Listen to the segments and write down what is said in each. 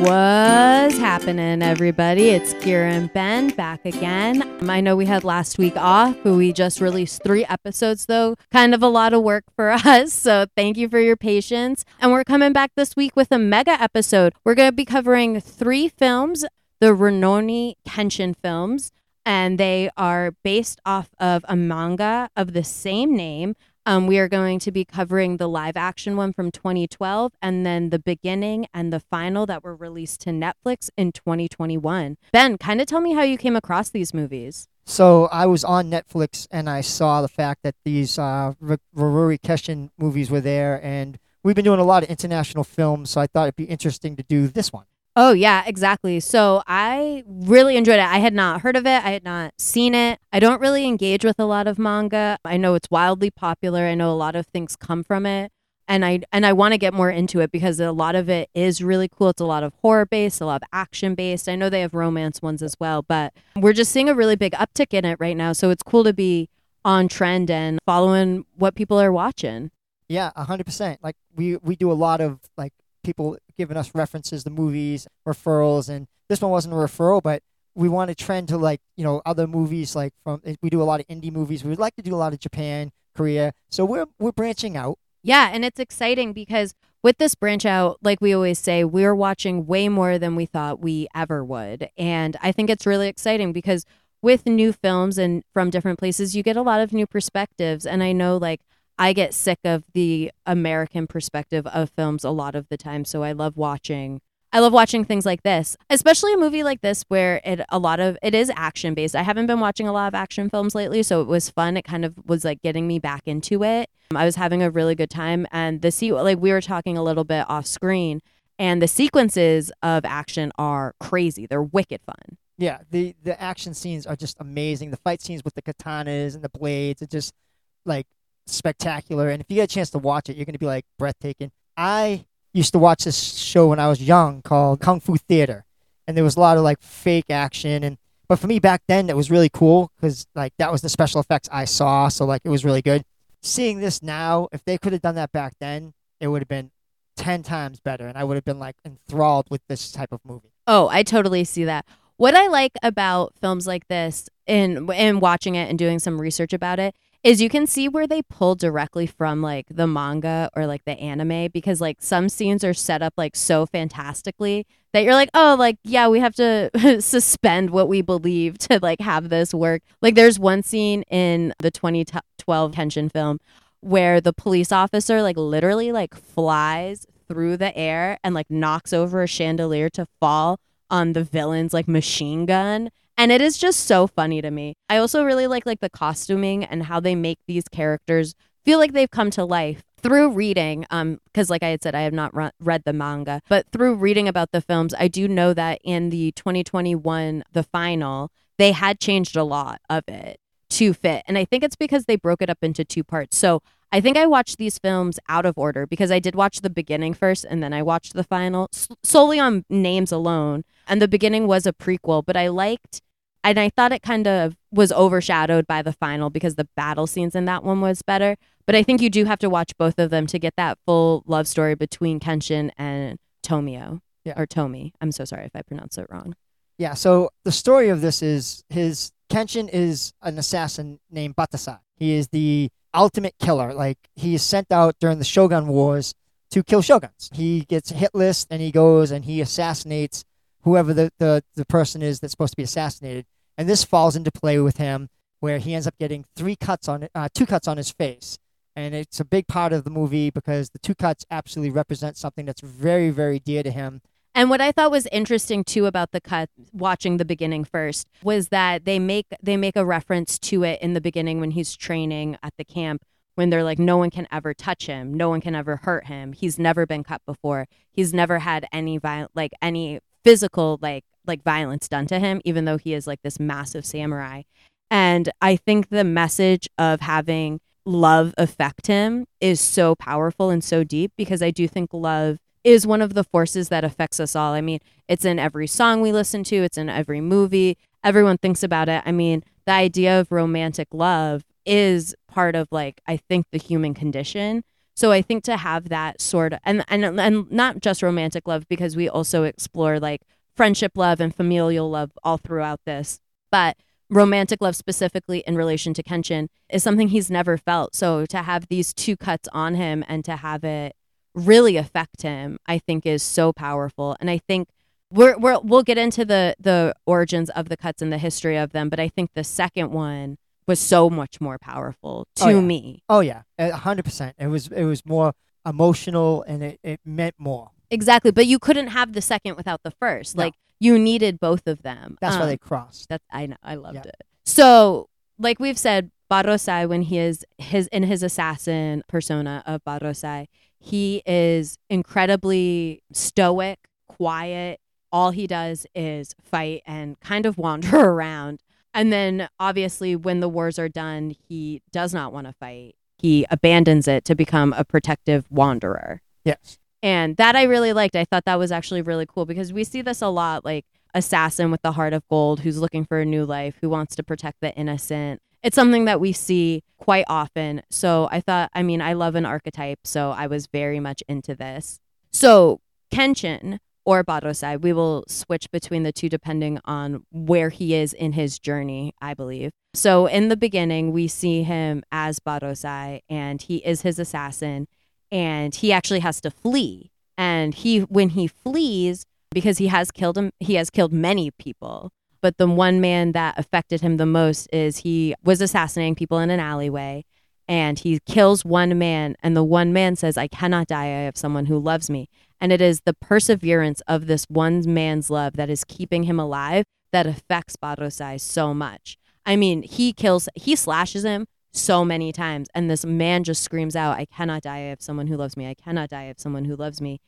What's happening, everybody? It's Kyra and Ben back again. Um, I know we had last week off, but we just released three episodes, though. Kind of a lot of work for us. So thank you for your patience. And we're coming back this week with a mega episode. We're going to be covering three films, the Rurouni Kenshin films, and they are based off of a manga of the same name. Um, we are going to be covering the live action one from 2012 and then the beginning and the final that were released to Netflix in 2021. Ben, kind of tell me how you came across these movies. So I was on Netflix and I saw the fact that these uh, R- Kenshin movies were there, and we've been doing a lot of international films, so I thought it'd be interesting to do this one. Oh, yeah, exactly. So I really enjoyed it. I had not heard of it, I had not seen it. I don't really engage with a lot of manga. I know it's wildly popular, I know a lot of things come from it. And I and I want to get more into it because a lot of it is really cool. It's a lot of horror based, a lot of action based. I know they have romance ones as well, but we're just seeing a really big uptick in it right now. So it's cool to be on trend and following what people are watching. Yeah, hundred percent. Like we we do a lot of like people giving us references the movies, referrals, and this one wasn't a referral, but we want to trend to like you know other movies like from eh, we do a lot of indie movies. We'd like to do a lot of Japan, Korea. So we're we're branching out. Yeah, and it's exciting because with this branch out, like we always say, we're watching way more than we thought we ever would. And I think it's really exciting because with new films and from different places, you get a lot of new perspectives. And I know like I get sick of the American perspective of films a lot of the time. So I love watching I love watching things like this, especially a movie like this where it a lot of it is action based. I haven't been watching a lot of action films lately, so it was fun. It kind of was like getting me back into it. I was having a really good time, and the se- like we were talking a little bit off screen, and the sequences of action are crazy. They're wicked fun. Yeah, the the action scenes are just amazing. The fight scenes with the katanas and the blades are just like spectacular. And if you get a chance to watch it, you're gonna be like breathtaking. I used to watch this show when I was young called Kung Fu Theater, and there was a lot of like fake action and. But for me back then, that was really cool because like that was the special effects I saw, so like it was really good. Seeing this now, if they could have done that back then, it would have been ten times better, and I would have been like enthralled with this type of movie. Oh, I totally see that. What I like about films like this in in watching it and doing some research about it is you can see where they pull directly from like the manga or like the anime because like some scenes are set up like so fantastically that you're like, "Oh, like yeah, we have to suspend what we believe to like have this work." Like there's one scene in the 2012 Kenshin film where the police officer like literally like flies through the air and like knocks over a chandelier to fall on the villain's like machine gun and it is just so funny to me. I also really like like the costuming and how they make these characters feel like they've come to life through reading um because like i had said i have not re- read the manga but through reading about the films i do know that in the 2021 the final they had changed a lot of it to fit. And i think it's because they broke it up into two parts. So i think i watched these films out of order because i did watch the beginning first and then i watched the final solely on names alone. And the beginning was a prequel but i liked and I thought it kind of was overshadowed by the final because the battle scenes in that one was better. But I think you do have to watch both of them to get that full love story between Kenshin and Tomio Yeah. or Tomi. I'm so sorry if I pronounce it wrong. Yeah, so the story of this is his Kenshin is an assassin named Battousai. He is the ultimate killer. Like he is sent out during the Shogun Wars to kill shoguns. He gets hit list and he goes and he assassinates whoever the, the, the person is that's supposed to be assassinated. And this falls into play with him where he ends up getting three cuts on uh, two cuts on his face. And it's a big part of the movie because the two cuts absolutely represent something that's very, very dear to him. And what I thought was interesting too about the cut watching the beginning first was that they make they make a reference to it in the beginning when he's training at the camp when they're like no one can ever touch him, no one can ever hurt him. He's never been cut before. He's never had any viol- like any physical like like violence done to him even though he is like this massive samurai. And I think the message of having love affect him is so powerful and so deep because I do think love is one of the forces that affects us all. I mean, it's in every song we listen to, it's in every movie. Everyone thinks about it. I mean, the idea of romantic love is part of like I think the human condition. So I think to have that sort of and and and not just romantic love because we also explore like friendship love and familial love all throughout this, but romantic love specifically in relation to Kenshin is something he's never felt. So to have these two cuts on him and to have it really affect him, I think is so powerful. And I think we're, we're we'll get into the the origins of the cuts and the history of them, but I think the second one was so much more powerful to Oh, yeah. me. Oh yeah, a hundred percent. It was it was more emotional and it, it meant more. Exactly, but you couldn't have the second without the first. No. Like you needed both of them. That's why Um, they crossed. That's I know I loved Yeah. it. So, like we've said, Battousai when he is his in his assassin persona of Battousai, he is incredibly stoic, quiet. All he does is fight and kind of wander around. And then obviously when the wars are done, he does not want to fight. He abandons it to become a protective wanderer. Yes. And that I really liked. I thought that was actually really cool because we see this a lot like assassin with the heart of gold who's looking for a new life, who wants to protect the innocent. It's something that we see quite often. So I thought, I mean, I love an archetype, so I was very much into this. So Kenshin or Battousai, we will switch between the two depending on where he is in his journey, I believe. So in the beginning, we see him as Battousai and he is his assassin and he actually has to flee. And he when he flees because he has killed him he has killed many people. But the one man that affected him the most is he was assassinating people in an alleyway and he kills one man and the one man says I cannot die I have someone who loves me. And it is the perseverance of this one man's love that is keeping him alive that affects Battousai so much. I mean, he kills he slashes him so many times and this man just screams out i cannot die have someone who loves me. I cannot die have someone who loves me.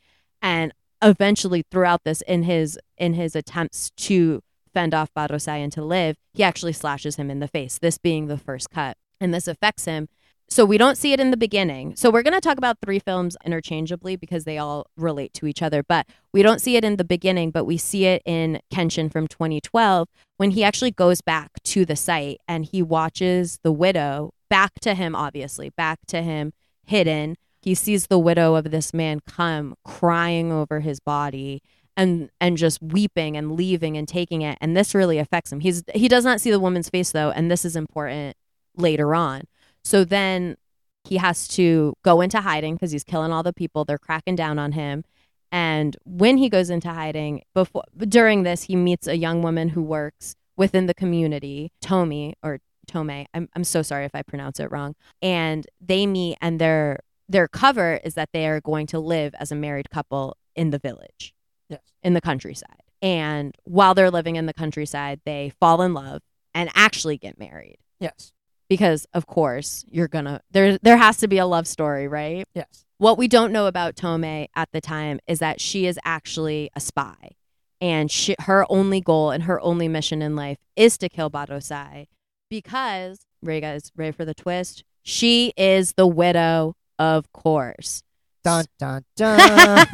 And eventually throughout this in his in his attempts to fend off battousai and to live he actually slashes him in the face this being the first cut. And this affects him so we don't see it in the beginning so we're going to talk about three films interchangeably because they all relate to each other but we don't see it in the beginning but we see it in kenshin from 2012 when he actually goes back to the site and he watches the widow back to him, obviously, back to him hidden. He sees the widow of this man come crying over his body and and just weeping and leaving and taking it. And this really affects him. He's he does not see the woman's face though, and this is important later on. So then he has to go into hiding because he's killing all the people. They're cracking down on him. And when he goes into hiding, before during this, he meets a young woman who works within the community, Tomi or Tome. I'm I'm so sorry if I pronounce it wrong. And they meet, and their their cover is that they are going to live as a married couple in the village, Yes. in the countryside. And while they're living in the countryside, they fall in love and actually get married Yes. Because, of course, you're gonna there. There has to be a love story, right? Yes. What we don't know about Tome at the time is that she is actually a spy. And she, her only goal and her only mission in life is to kill Battousai because, ready guys, ready for the twist? She is the widow, of course. Dun dun dun.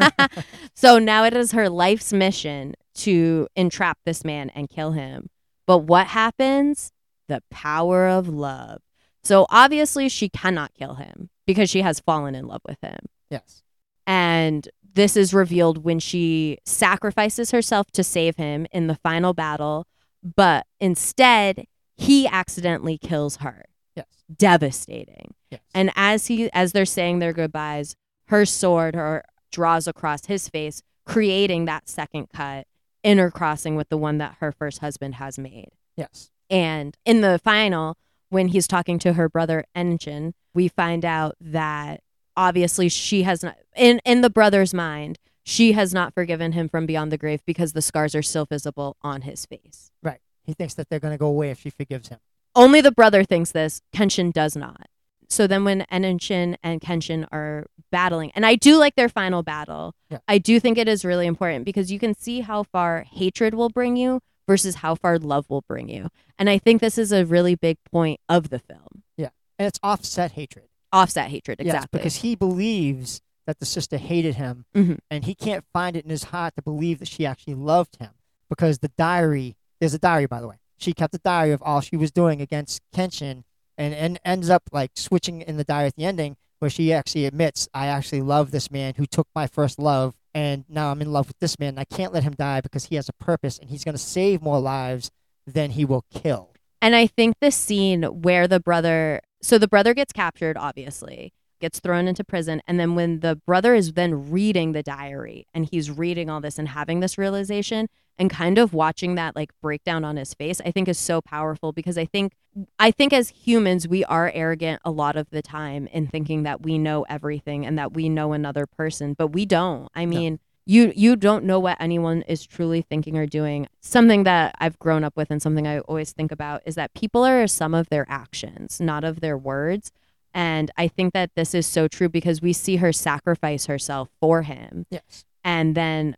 so now it is her life's mission to entrap this man and kill him. But what happens? The power of love. So obviously she cannot kill him because she has fallen in love with him. yes. And this is revealed when she sacrifices herself to save him in the final battle, but instead he accidentally kills her. Yes. Devastating. Yes. And as he as they're saying their goodbyes, her sword her draws across his face, creating that second cut, intercrossing with the one that her first husband has made. yes. And in the final, when he's talking to her brother Enishi, we find out that obviously she has not in in the brother's mind, she has not forgiven him from beyond the grave because the scars are still visible on his face. Right. He thinks that they're gonna go away if she forgives him. Only the brother thinks this. Kenshin does not. So then when Enishi and Kenshin are battling, and I do like their final battle, Yeah. I do think it is really important because you can see how far hatred will bring you versus how far love will bring you. And I think this is a really big point of the film. Yeah. And it's offset hatred. Offset hatred, Yes, exactly. because he believes that the sister hated him, Mhm. and he can't find it in his heart to believe that she actually loved him. Because the diary, there's a diary, by the way. She kept a diary of all she was doing against Kenshin, and, and ends up like switching in the diary at the ending where she actually admits, I actually love this man who took my first love, and now I'm in love with this man. And I can't let him die because he has a purpose, and he's going to save more lives than he will kill. And I think the scene where the brother, so the brother gets captured, obviously, gets thrown into prison. And then when the brother is then reading the diary and he's reading all this and having this realization and kind of watching that like breakdown on his face, I think is so powerful because I think, I think as humans, we are arrogant a lot of the time in thinking that we know everything and that we know another person, but we don't. I mean, you you don't know what anyone is truly thinking or doing something that i've grown up with and something i always think about is that people are a sum of their actions not of their words and i think that this is so true because we see her sacrifice herself for him Yes. And then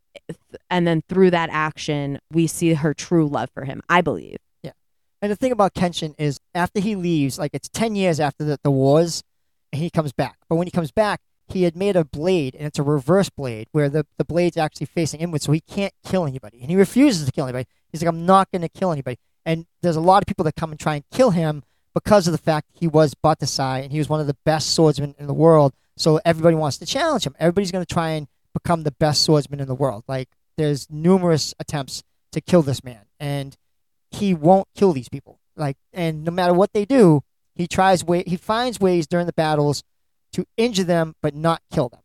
and then through that action we see her true love for him i believe yeah And the thing about Kenshin is after he leaves, like it's 10 years after the, the wars, and he comes back. But when he comes back, he had made a blade, and it's a reverse blade where the, the blade's actually facing inward, so he can't kill anybody. And he refuses to kill anybody. He's like, I'm not going to kill anybody. And there's a lot of people that come and try and kill him because of the fact he was Battousai, and he was one of the best swordsmen in the world. So everybody wants to challenge him. Everybody's going to try and become the best swordsman in the world. Like, there's numerous attempts to kill this man. And he won't kill these people. Like, and no matter what they do, he tries way he finds ways during the battles to injure them but not kill them.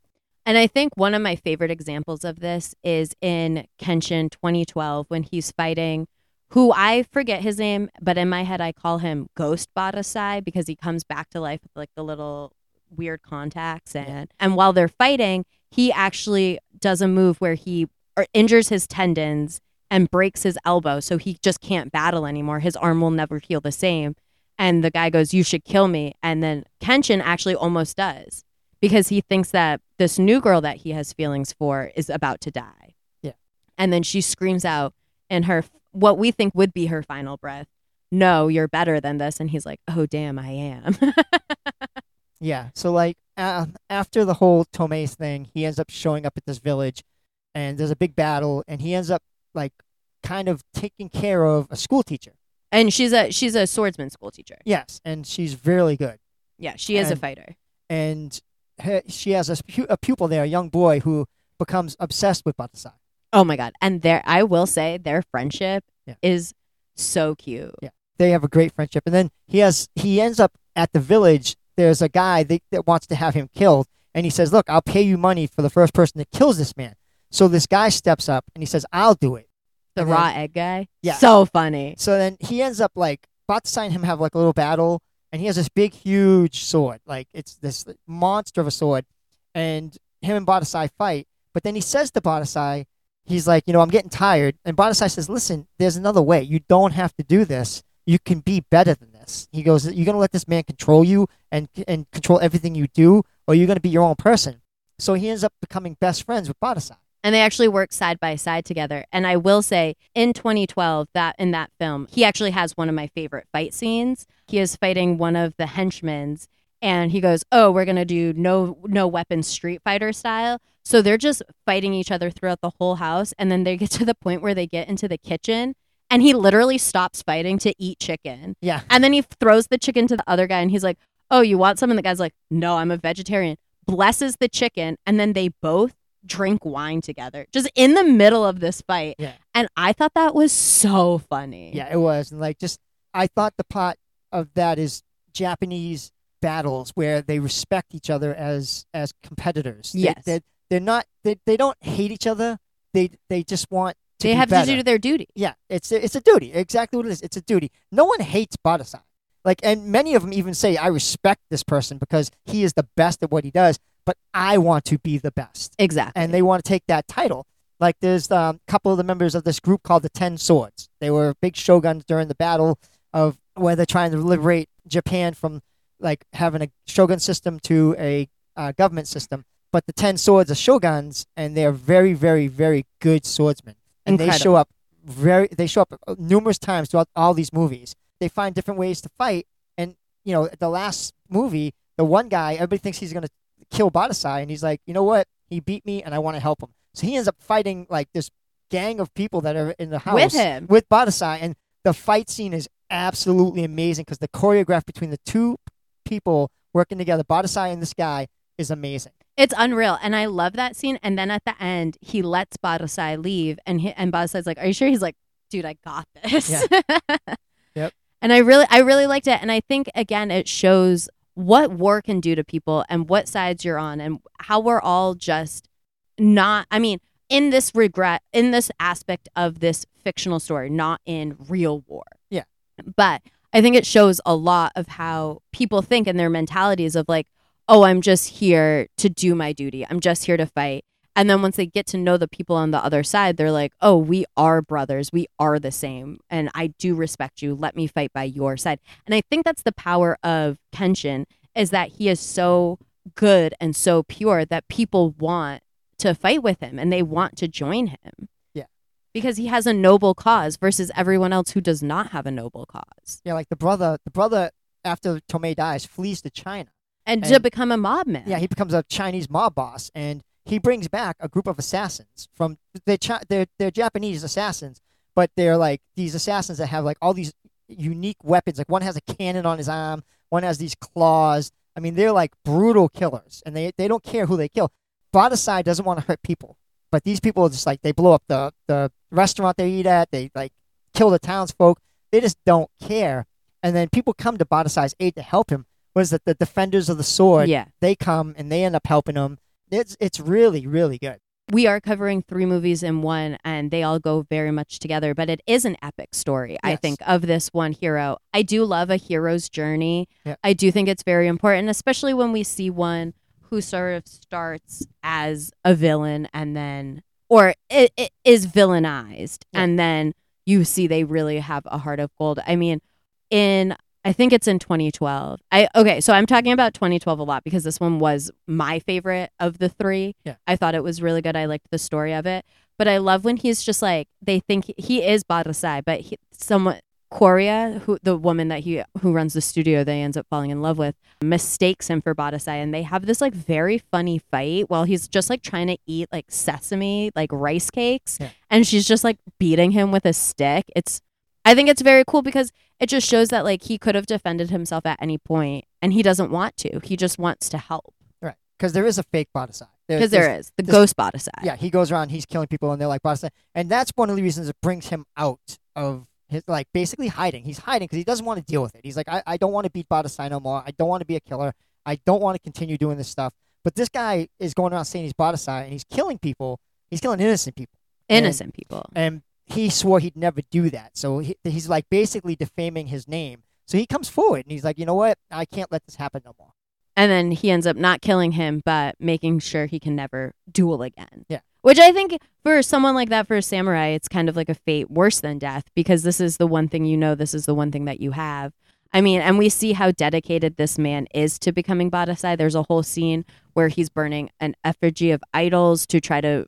And I think one of my favorite examples of this is in Kenshin 2012 when he's fighting who I forget his name, but in my head I call him Ghost Battousai because he comes back to life with like the little weird contacts and and while they're fighting, he actually does a move where he injures his tendons and breaks his elbow so he just can't battle anymore. His arm will never heal the same. And the guy goes, "You should kill me." And then Kenshin actually almost does because he thinks that this new girl that he has feelings for is about to die. Yeah. And then she screams out in her what we think would be her final breath, "No, you're better than this." And he's like, "Oh damn, I am." Yeah. So like uh, after the whole Tomei thing, he ends up showing up at this village, and there's a big battle, and he ends up like kind of taking care of a school teacher. and she's a she's a swordsman school teacher. Yes, and she's really good. Yeah, she is a fighter. And her, she has a, pu- a pupil there, a young boy who becomes obsessed with Battousai. Oh my god. And their I will say their friendship Yeah. is so cute. Yeah. They have a great friendship, and then he has he ends up at the village. There's a guy that, that wants to have him killed, and he says, "Look, I'll pay you money for the first person that kills this man." So this guy steps up and he says, "I'll do it." The And then- raw egg guy. Yeah. So funny. So then he ends up like Battousai and him have like a little battle, and he has this big, huge sword. Like it's this monster of a sword, and him and Battousai fight. But then he says to Battousai, he's like, you know, I'm getting tired. And Battousai says, listen, there's another way. You don't have to do this. You can be better than this. He goes, you're gonna let this man control you and and control everything you do, or you're gonna be your own person. So he ends up becoming best friends with Battousai. and they actually work side by side together. And I will say, in 2012, that in that film, he actually has one of my favorite fight scenes. He is fighting one of the henchmen, and he goes, "Oh, we're gonna do no no weapon Street Fighter style." So they're just fighting each other throughout the whole house, and then they get to the point where they get into the kitchen. And he literally stops fighting to eat chicken. Yeah. And then he throws the chicken to the other guy and he's like, Oh, you want some? And the guy's like, No, I'm a vegetarian. Blesses the chicken. And then they both drink wine together just in the middle of this fight. Yeah. And I thought that was so funny. Yeah, it was. And like just I thought the plot of that is Japanese battles where they respect each other as as competitors. Yes. They, they're not they, they don't hate each other. They they just want They have better. to do their duty. Yeah, it's a, it's a duty. Exactly what it is. It's a duty. No one hates Battousai. Like, and many of them even say, "I respect this person because he is the best at what he does, but I want to be the best." Exactly. and they want to take that title. Like there's a um, couple of the members of this group called the Ten Swords. They were big shoguns during the battle of where they're trying to liberate Japan from like having a shogun system to a uh, government system. But the Ten Swords are shoguns, and they're very, very, very good swordsmen. And they show up very. They show up uh, numerous times throughout all these movies. They find different ways to fight, and you know, the last movie, the one guy, everybody thinks he's gonna kill Battousai, and he's like, you know what? He beat me, and I want to help him. So he ends up fighting like this gang of people that are in the house With him. with Battousai, and the fight scene is absolutely amazing because the choreograph between the two people working together. Battousai and this guy is amazing. It's unreal, and I love that scene. And then at the end, he lets Battousai leave, and he, and Battousai's like, "Are you sure?" He's like, "Dude, I got this." Yep. And I really, I really liked it, and I think again, it shows what war can do to people and what sides you're on, and how we're all just not. I mean, in this regret, in this aspect of this fictional story, not in real war. Yeah. But I think it shows a lot of how people think and their mentalities of like, oh, I'm just here to do my duty. I'm just here to fight. And then once they get to know the people on the other side, they're like, oh, we are brothers. We are the same. And I do respect you. Let me fight by your side. And I think that's the power of Kenshin is that he is so good and so pure that people want to fight with him and they want to join him. Yeah. Because he has a noble cause versus everyone else who does not have a noble cause. Yeah, like the brother, the brother after Tomei dies flees to China. And, to become a mob man. Yeah, he becomes a Chinese mob boss, and he brings back a group of assassins from they're Chi- they're, they're Japanese assassins, but they're like these assassins that have like all these unique weapons. Like one has a cannon on his arm, one has these claws. I mean, they're like brutal killers, and they they don't care who they kill. Battousai doesn't want to hurt people, but these people are just like they blow up the the restaurant they eat at. They like kill the townsfolk. They just don't care. And then people come to Battousai's aid to help him. What is that The defenders of the sword yeah. they come and they end up helping them. It's it's really really good. we are covering three movies in one and they all go very much together but it is an epic story i think of this one hero i do love a hero's journey Yeah. i do think it's very important especially when we see one who sort of starts as a villain and then or it, it is villainized Yeah. and then you see they really have a heart of gold i mean in I think it's in 2012. I okay, so I'm talking about 2012 a lot because this one was my favorite of the three. Yeah. I thought it was really good. I liked the story of it, but I love when he's just like they think he is Battousai, but he, someone Kaoru, who the woman that he who runs the studio they ends up falling in love with, mistakes him for Battousai, and they have this like very funny fight while he's just like trying to eat like sesame like rice cakes, Yeah. and she's just like beating him with a stick. It's I think it's very cool because it just shows that like he could have defended himself at any point and he doesn't want to. He just wants to help. Right. Because there is a fake. There- Because there's- the this- ghost Battousai. Yeah, he goes around, he's killing people, and they're like Battousai, and that's one of the reasons it brings him out of his like basically hiding. He's hiding because he doesn't want to deal with it. He's like, I, I don't want to beat Battousai no more. I don't want to be a killer. I don't want to continue doing this stuff. But this guy is going around saying he's Battousai, and he's killing people. He's killing innocent people. Innocent people. and he swore he'd never do that. So he, he's like basically defaming his name. So he comes forward and he's like, you know what? I can't let this happen no more. And then he ends up not killing him, but making sure he can never duel again. Yeah. Which I think for someone like that, for a samurai, it's kind of like a fate worse than death because this is the one thing you know, this is the one thing that you have. I mean, and we see how dedicated this man is to becoming Battousai. There's a whole scene where he's burning an effigy of idols to try to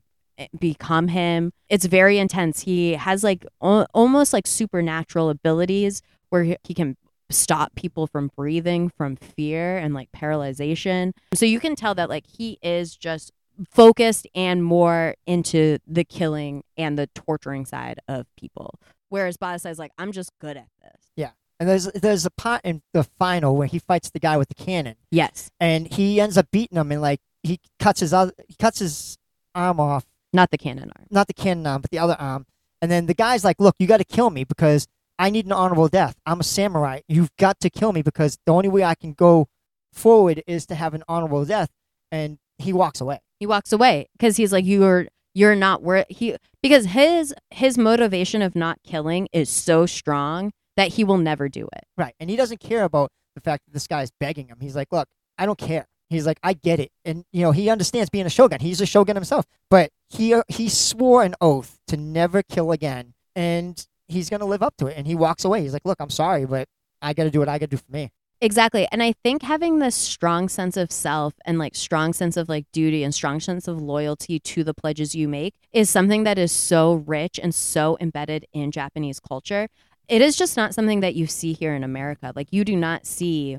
become him. It's very intense. He has like al- almost like supernatural abilities where he, he can stop people from breathing from fear and like paralyzation. So you can tell that like he is just focused and more into the killing and the torturing side of people. Whereas Battousai is like, I'm just good at this. Yeah. And there's there's a part in the final where he fights the guy with the cannon, Yes. and he ends up beating him, and like he cuts his other he cuts his arm off, Not the cannon arm. not the cannon arm, but the other arm. And then the guy's like, "Look, you got to kill me because I need an honorable death. I'm a samurai. You've got to kill me because the only way I can go forward is to have an honorable death." And he walks away. He walks away because he's like, you're you're not worth he because his his motivation of not killing is so strong that he will never do it. Right. And he doesn't care about the fact that this guy's begging him. He's like, look, I don't care. He's like, I get it. And, you know, he understands being a shogun. He's a shogun himself. But he, uh, he swore an oath to never kill again. And he's to live up to it. And he walks away. He's like, look, I'm sorry, but I got to do what I got to do for me. Exactly. And I think having this strong sense of self and like strong sense of like duty and strong sense of loyalty to the pledges you make is something that is so rich and so embedded in Japanese culture. It is just not something that you see here in America. Like you do not see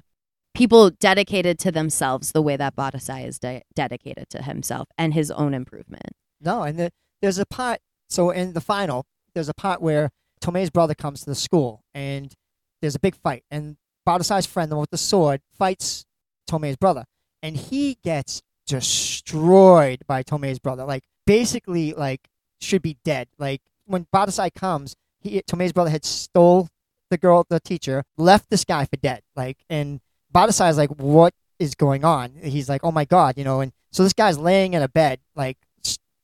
people dedicated to themselves the way that Battousai is de- dedicated to himself and his own improvement. No, and the, there's a part. So in the final, there's a part where Tomei's brother comes to the school, and there's a big fight, and Battousai's friend, the one with the sword, fights Tomei's brother, and he gets destroyed by Tomei's brother. Like basically, like should be dead. Like when Battousai comes, he Tomei's brother had stole the girl, the teacher, left this guy for dead. Like and Battousai is like, what is going on? He's like, oh my god, you know. And so this guy's laying in a bed, like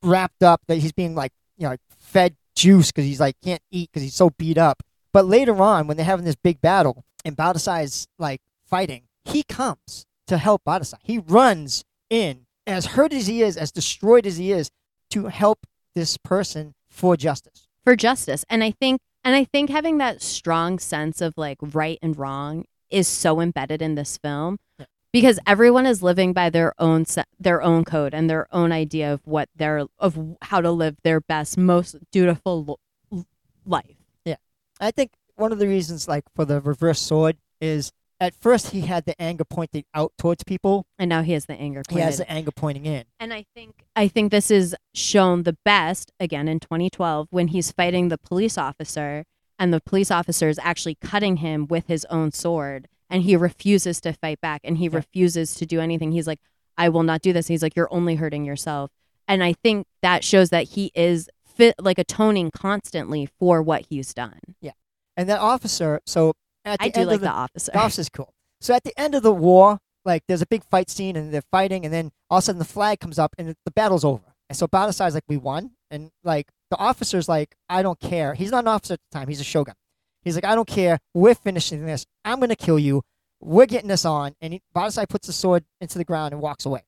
wrapped up, that he's being like, you know, fed juice because he's like can't eat because he's so beat up. But later on, when they're having this big battle and Battousai is like fighting, he comes to help Battousai. He runs in, as hurt as he is, as destroyed as he is, to help this person for justice. for justice. And I think and I think having that strong sense of like right and wrong is so embedded in this film Yeah. because everyone is living by their own se- their own code and their own idea of what their of how to live their best most dutiful lo- life. Yeah. I think one of the reasons, like for the reverse sword, is at first he had the anger pointed out towards people. And now he has the anger He has the anger pointing in. And I think I think this is shown the best again in 2012 when he's fighting the police officer and the police officer is actually cutting him with his own sword and he refuses to fight back and he Yeah. refuses to do anything. He's like I will not do this. He's like you're only hurting yourself. And I think that shows that he is fit like atoning constantly for what he's done. Yeah. And that officer, so at the I do end like of the, the officer. the officer's cool. So at the end of the war, like there's a big fight scene and they're fighting, and then all of a sudden the flag comes up and the battle's over. And so Battousai's like, we won. And like the officer's like, I don't care. He's not an officer at the time, he's a shogun. He's like, I don't care. We're finishing this. I'm going to kill you. We're getting this on. And he, puts the sword into the ground and walks away.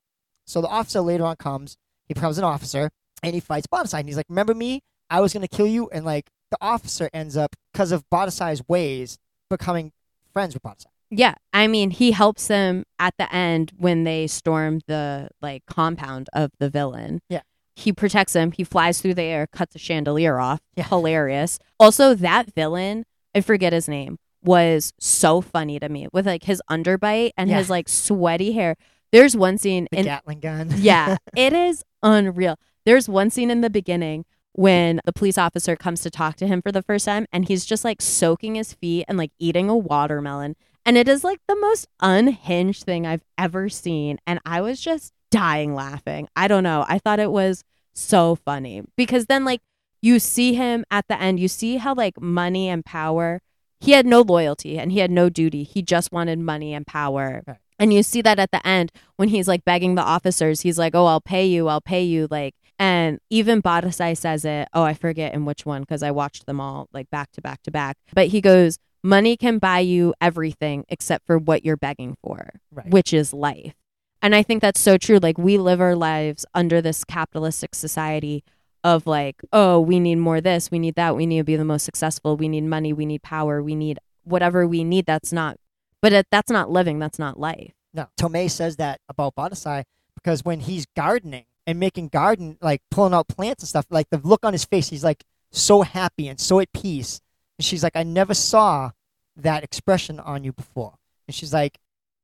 So the officer later on comes, he becomes an officer, and he fights Battousai. And he's like, Remember me? I was going to kill you. And like the officer ends up, because of Battousai's ways, becoming friends with Battousai. Yeah, I mean, he helps them at the end when they storm the like compound of the villain. Yeah. He protects him. He flies through the air, cuts a chandelier off. Yeah. Hilarious. Also, that villain, I forget his name, was so funny to me with like his underbite and Yeah. his like sweaty hair. There's one scene The in Gatling gun. yeah, it is unreal. There's one scene in the beginning when the police officer comes to talk to him for the first time and he's just like soaking his feet and like eating a watermelon. And it is like the most unhinged thing I've ever seen. And I was just dying laughing. I don't know. I thought it was so funny because then, like, you see him at the end, you see how, like, money and power, he had no loyalty and he had no duty. He just wanted money and power. Right. And you see that at the end when he's like begging the officers, he's like, Oh, I'll pay you, I'll pay you. Like, and even Battousai says it. Oh, I forget in which one because I watched them all like back to back to back. But he goes, Money can buy you everything except for what you're begging for, Right. which is life. And I think that's so true. Like, we live our lives under this capitalistic society of like, oh, we need more this, we need that, we need to be the most successful, we need money, we need power, we need whatever we need. That's not, but it, that's not living, that's not life. No, Tomei says that about Battousai because when he's gardening and making garden, like pulling out plants and stuff, like the look on his face, he's like so happy and so at peace. And she's like, I never saw that expression on you before. And she's like,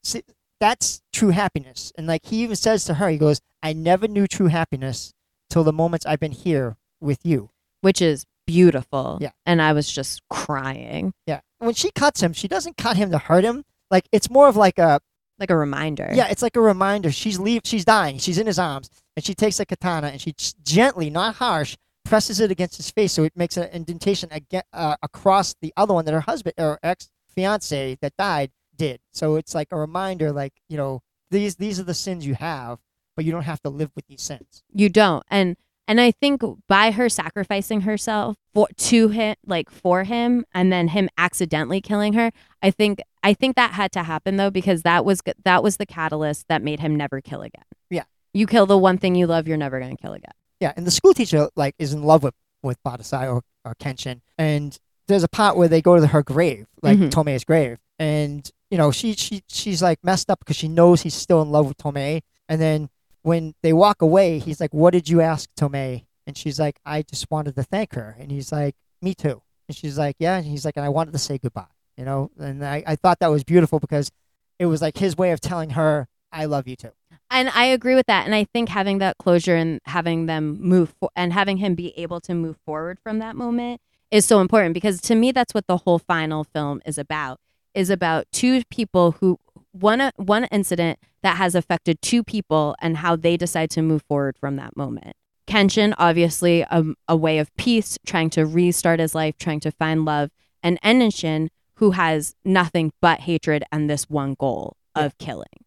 See, that's true happiness. And like he even says to her, he goes, I never knew true happiness till the moments I've been here with you. which is beautiful. Yeah. And I was just crying, Yeah. When she cuts him, she doesn't cut him to hurt him. Like it's more of like a like a reminder. Yeah, it's like a reminder. She's leave. She's dying. She's in his arms, and she takes a katana and she gently, not harsh, presses it against his face so it makes an indentation uh, across the other one that her husband or ex fiance that died did. So it's like a reminder, like you know, these these are the sins you have, but you don't have to live with these sins. You don't. And and I think by her sacrificing herself for to him like for him and then him accidentally killing her, I think I think that had to happen though because that was that was the catalyst that made him never kill again. Yeah. You kill the one thing you love, you're never going to kill again. Yeah, and the school teacher like is in love with with Battousai or, or Kenshin, and there's a part where they go to her grave, like Mhm. Tomei's grave, and you know she she she's like messed up because she knows he's still in love with Tomei, and then when they walk away, he's like, "What did you ask Tomei?" And she's like, "I just wanted to thank her," and he's like, "Me too," and she's like, "Yeah," and he's like, "And I wanted to say goodbye," you know, and I I thought that was beautiful because it was like his way of telling her, "I love you too." And I agree with that. And I think having that closure and having them move for- and having him be able to move forward from that moment is so important because to me, that's what the whole final film is about is about two people who one uh, one incident that has affected two people and how they decide to move forward from that moment. Kenshin, obviously, a, a way of peace, trying to restart his life, trying to find love, and Enshin, who has nothing but hatred and this one goal of killing.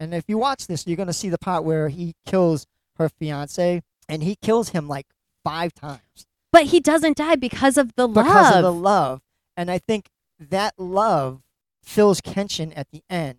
And if you watch this, you're gonna see the part where he kills her fiance, and he kills him like five times But he doesn't die because of the love. because of the love. And I think that love fills Kenshin at the end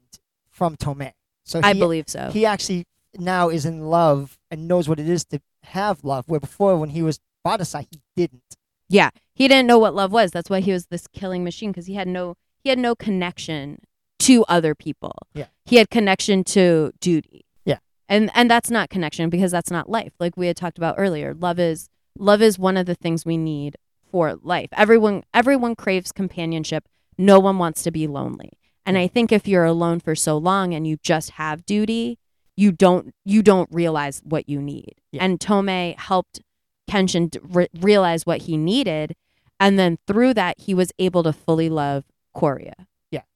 from Tomei. So I believe so. he actually now is in love and knows what it is to have love. Where before, when he was Battousai, he didn't. Yeah, he didn't know what love was. That's why he was this killing machine because he had no he had no connection to other people. Yeah. he had connection to duty. Yeah. and and that's not connection because that's not life. Like we had talked about earlier, love is love is one of the things we need for life. Everyone everyone craves companionship. No one wants to be lonely. And I think if you're alone for so long and you just have duty, you don't you don't realize what you need. Yeah. And Tome helped Kenshin re- realize what he needed, and then through that he was able to fully love Kaoru.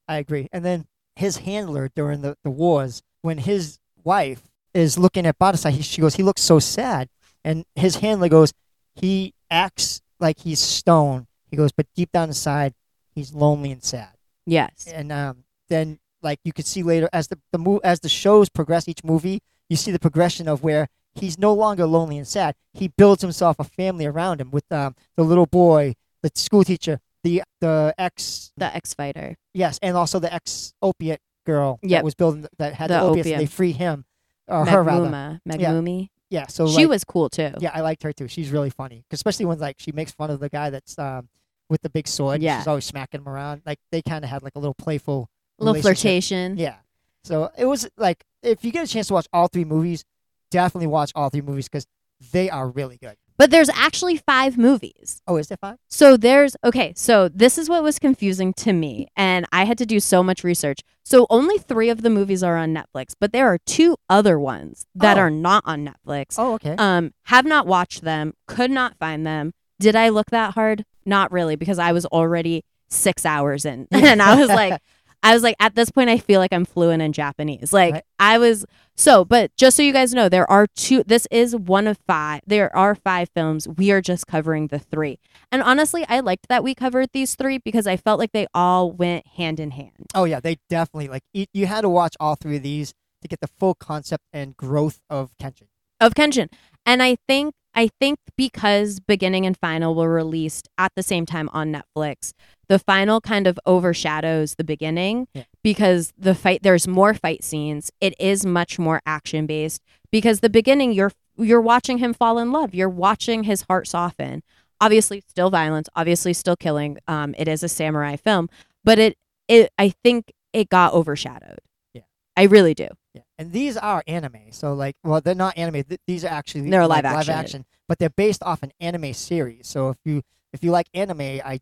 I agree. And then his handler during the, the wars, when his wife is looking at Battousai, he, she goes, he looks so sad. And his handler goes, he acts like he's stone. He goes, but deep down inside, he's lonely and sad. Yes. And um, then, like you could see later, as the the mo- as the shows progress, each movie, you see the progression of where he's no longer lonely and sad. He builds himself a family around him with um, the little boy, the school teacher, the the ex The ex fighter. Yes, and also the ex opiate girl Yep. that was building that had the, The opiates. And opium. they free him, or her rather. Megmuma. Megmumi. Yeah, so she like, was cool too. Yeah, I liked her too. She's really funny, especially when like she makes fun of the guy that's um with the big sword. Yeah. she's always smacking him around. Like they kind of had like a little playful A little flirtation. Yeah, so it was like if you get a chance to watch all three movies, definitely watch all three movies because they are really good. But there's actually five movies. Oh, is it five? So there's okay, so this is what was confusing to me and I had to do so much research. So only 3 of the movies are on Netflix, but there are two other ones that Oh. are not on Netflix. Oh, okay. Um have not watched them, could not find them. Did I look that hard? Not really because I was already 6 hours in. and I was like I was like at this point I feel like I'm fluent in Japanese. Like Right. I was so, but just so you guys know, there are two. This is one of five. There are five films. We are just covering the three. And honestly, I liked that we covered these three because I felt like they all went hand in hand. oh yeah, they definitely like you had to watch all three of these to get the full concept and growth of Kenshin. of Kenshin. And I think I think because beginning and final were released at the same time on Netflix, the final kind of overshadows the beginning Yeah. because the fight there's more fight scenes. It is much more action based because the beginning you're you're watching him fall in love. You're watching his heart soften. Obviously still violence, obviously still killing. Um it is a samurai film, but it it I think it got overshadowed. Yeah. I really do. Yeah, and these are anime, so like, well, they're not anime. Th- these are actually They're like, live live action. action, but they're based off an anime series. So if you if you like anime, I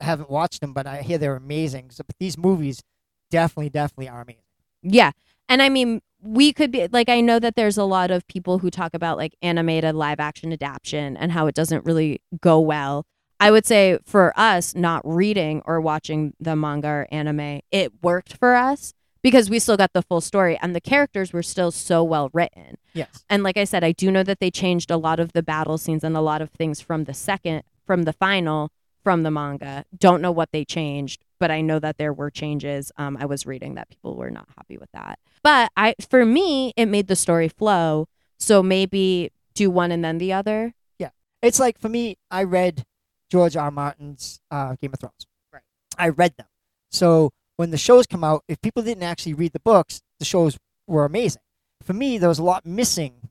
haven't watched them, but I hear they're amazing. So but these movies definitely, definitely are amazing. Yeah. And I mean, we could be like, I know that there's a lot of people who talk about like animated live action adaptation and how it doesn't really go well. I would say for us, not reading or watching the manga or anime, it worked for us because we still got the full story and the characters were still so well written. Yes. And like I said, I do know that they changed a lot of the battle scenes and a lot of things from the second, from the final, from the manga. Don't know what they changed, but I know that there were changes. Um, I was reading that people were not happy with that. But I, for me, it made the story flow. So maybe do one and then the other. Yeah. It's like for me, I read George R. R. Martin's uh, Game of Thrones. Right. I read them. So when the shows come out, if people didn't actually read the books, the shows were amazing. For me, there was a lot missing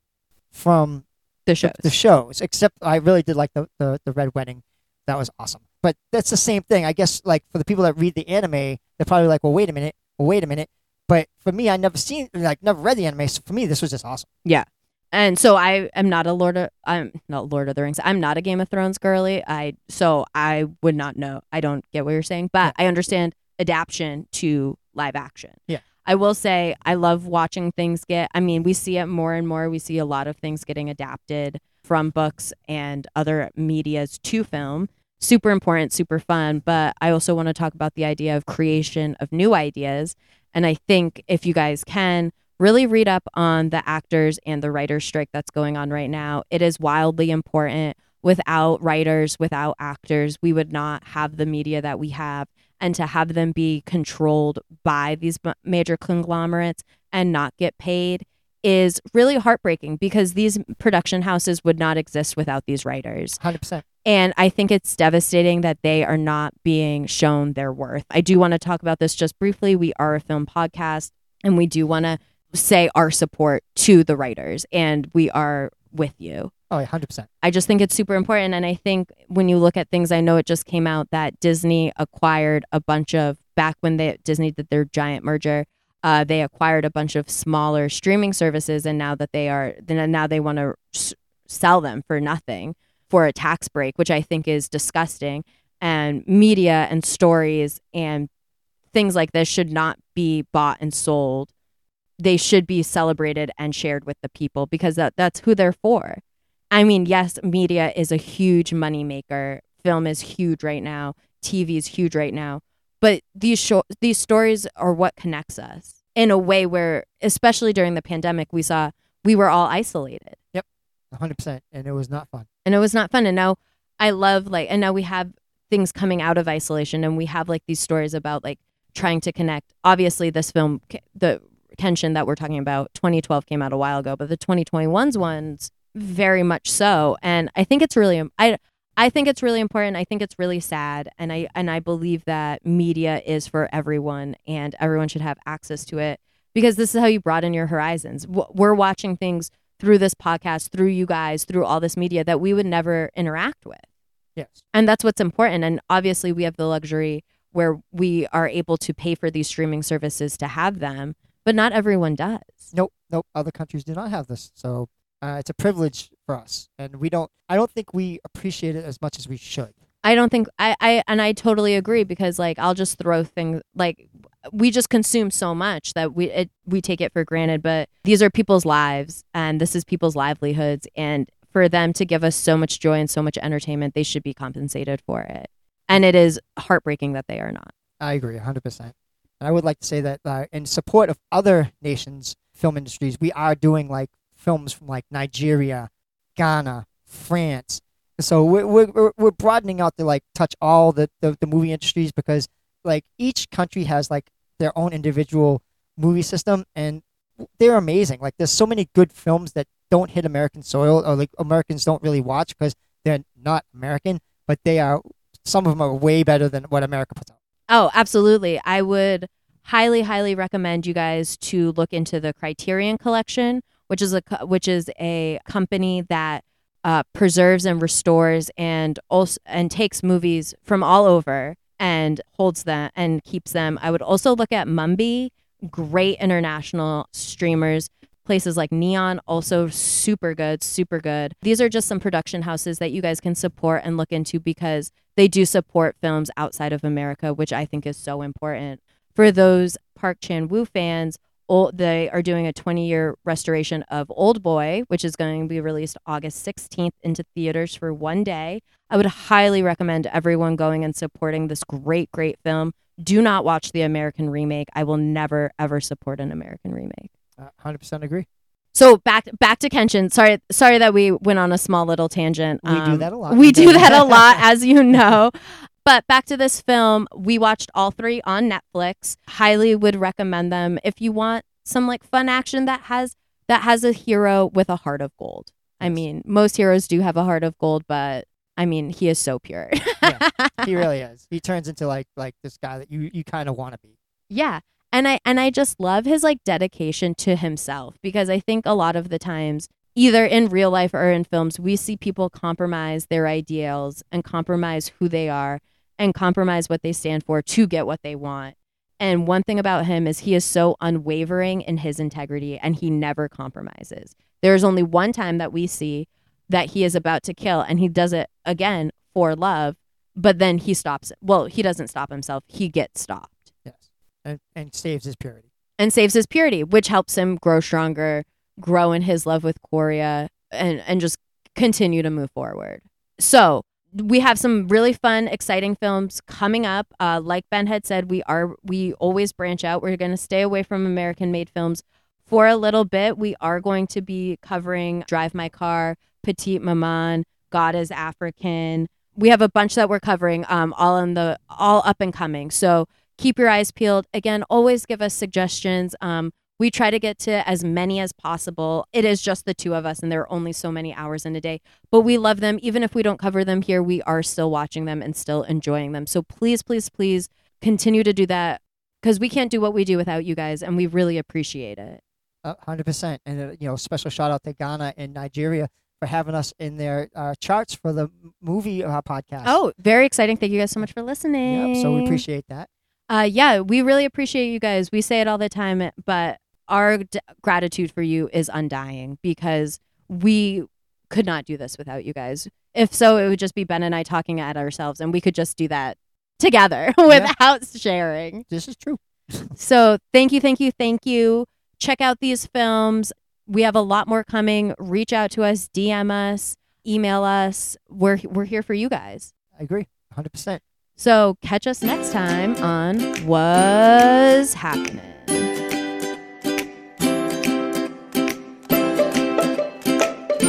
from The the, shows. the shows, except I really did like the, the, the Red Wedding. That was awesome. But that's the same thing. I guess, like, for the people that read the anime, they're probably like, well, wait a minute. Well, wait a minute. But for me, I never seen, like, never read the anime. So for me, this was just awesome. Yeah, and so I am not a Lord of I'm not Lord of the Rings. I'm not a Game of Thrones girly. I so I would not know. I don't get what you're saying, but I understand adaptation to live action. Yeah. I will say I love watching things get I mean, we see it more and more. We see a lot of things getting adapted from books and other medias to film. Super important, super fun, but I also want to talk about the idea of creation of new ideas And I think if you guys can really read up on the actors and the writers strike that's going on right now, it is wildly important. Without writers, without actors, we would not have the media that we have. And to have them be controlled by these major conglomerates and not get paid is really heartbreaking because these production houses would not exist without these writers. 100%. And I think it's devastating that they are not being shown their worth. I do want to talk about this just briefly. We are a film podcast and we do want to say our support to the writers and we are with you. Oh, 100%. I just think it's super important. And I think when you look at things, I know it just came out that Disney acquired a bunch of, back when they, Disney did their giant merger, uh, they acquired a bunch of smaller streaming services. And now that they are, now they want to s- sell them for nothing for a tax break, which I think is disgusting. And media and stories and things like this should not be bought and sold. They should be celebrated and shared with the people because that, that's who they're for. I mean, yes, media is a huge moneymaker. Film is huge right now. TV is huge right now. But these show, these stories are what connects us in a way where, especially during the pandemic, we saw we were all isolated Yep, 100%. And it was not fun. and it was not fun. And now I love like, and now we have things coming out of isolation, and we have like these stories about like trying to connect. Obviously, this film, the Kenshin that we're talking about, 2012 came out a while ago, but the 2021's ones very much so. And I think it's really, I, I think it's really important. I think it's really sad, and I and I believe that media is for everyone, and everyone should have access to it because this is how you broaden your horizons. We're watching things through this podcast, through you guys, through all this media that we would never interact with. Yes. And that's what's important. And obviously, we have the luxury where we are able to pay for these streaming services to have them, but not everyone does. Nope, nope. Other countries do not have this, so uh, it's a privilege for us, and we don't. I don't think we appreciate it as much as we should. I don't think I, I and I totally agree because like I'll just throw things like we just consume so much that we it, we take it for granted but these are people's lives and this is people's livelihoods and for them to give us so much joy and so much entertainment they should be compensated for it and it is heartbreaking that they are not I agree, 100. percent And I would like to say that uh, in support of other nations' film industries, we are doing like films from like Nigeria, Ghana, France. So we're we're, we're- broadening out to like touch all the, the the movie industries because like each country has like their own individual movie system and they're amazing. Like there's so many good films that don't hit American soil or like Americans don't really watch because they're not American, but they are some of them are way better than what America puts out. Oh, absolutely. I would highly, highly recommend you guys to look into the Criterion Collection, which is a which is a company that uh, preserves and restores and also and takes movies from all over and holds them and keeps them. I would also look at Mubi, great international streamers. Places like Neon, also super good, super good. These are just some production houses that you guys can support and look into because they do support films outside of America, which I think is so important. For those Park Chan-wook fans, ol- they are doing a 20 year restoration of Old Boy, which is going to be released August 16th into theaters for one day. I would highly recommend everyone going and supporting this great, great film. Do not watch the American remake. I will never, ever support an American remake. Uh, 100% agree. So back back to Kenshin. Sorry, sorry that we went on a small little tangent. We do Um, that a lot. We do that a lot, as you know. But back to this film, we watched all three on Netflix. Highly would recommend them if you want some like fun action that has that has a hero with a heart of gold. I mean, most heroes do have a heart of gold, but I mean, he is so pure. He really is. He turns into like like this guy that you you kind of want to be. Yeah. And I and I just love his like dedication to himself because I think a lot of the times either in real life or in films we see people compromise their ideals and compromise who they are and compromise what they stand for to get what they want. And one thing about him is he is so unwavering in his integrity and he never compromises. There's only one time that we see that he is about to kill and he does it again for love, but then he stops. Well, he doesn't stop himself. He gets stopped Yes, and and saves his purity. and saves his purity, which helps him grow stronger, grow in his love with Kaoru, and and just continue to move forward. So we have some really fun, exciting films coming up. Uh, like Ben had said, we are we always branch out. We're going to stay away from American-made films for a little bit. We are going to be covering Drive My Car, Petite Maman, God is African. We have a bunch that we're covering, um, all in the all up and coming. So keep your eyes peeled. Again, always give us suggestions. Um, we try to get to as many as possible. It is just the two of us, and there are only so many hours in a day. But we love them. Even if we don't cover them here, we are still watching them and still enjoying them. So please, please, please continue to do that because we can't do what we do without you guys, and we really appreciate it. hundred percent. And uh, you know, special shout out to Ghana and Nigeria for having us in their uh, charts for the movie uh, podcast. Oh, very exciting. Thank you guys so much for listening. Yep, so we appreciate that. Uh, yeah, we really appreciate you guys. We say it all the time, but our d- gratitude for you is undying because we could not do this without you guys. If so, it would just be Ben and I talking at ourselves, and we could just do that together without sharing. This is true. So thank you, thank you, thank you. Check out these films. We have a lot more coming. Reach out to us, DM us, email us. We're we're here for you guys. I agree, hundred percent. So catch us next time on Woz Happening.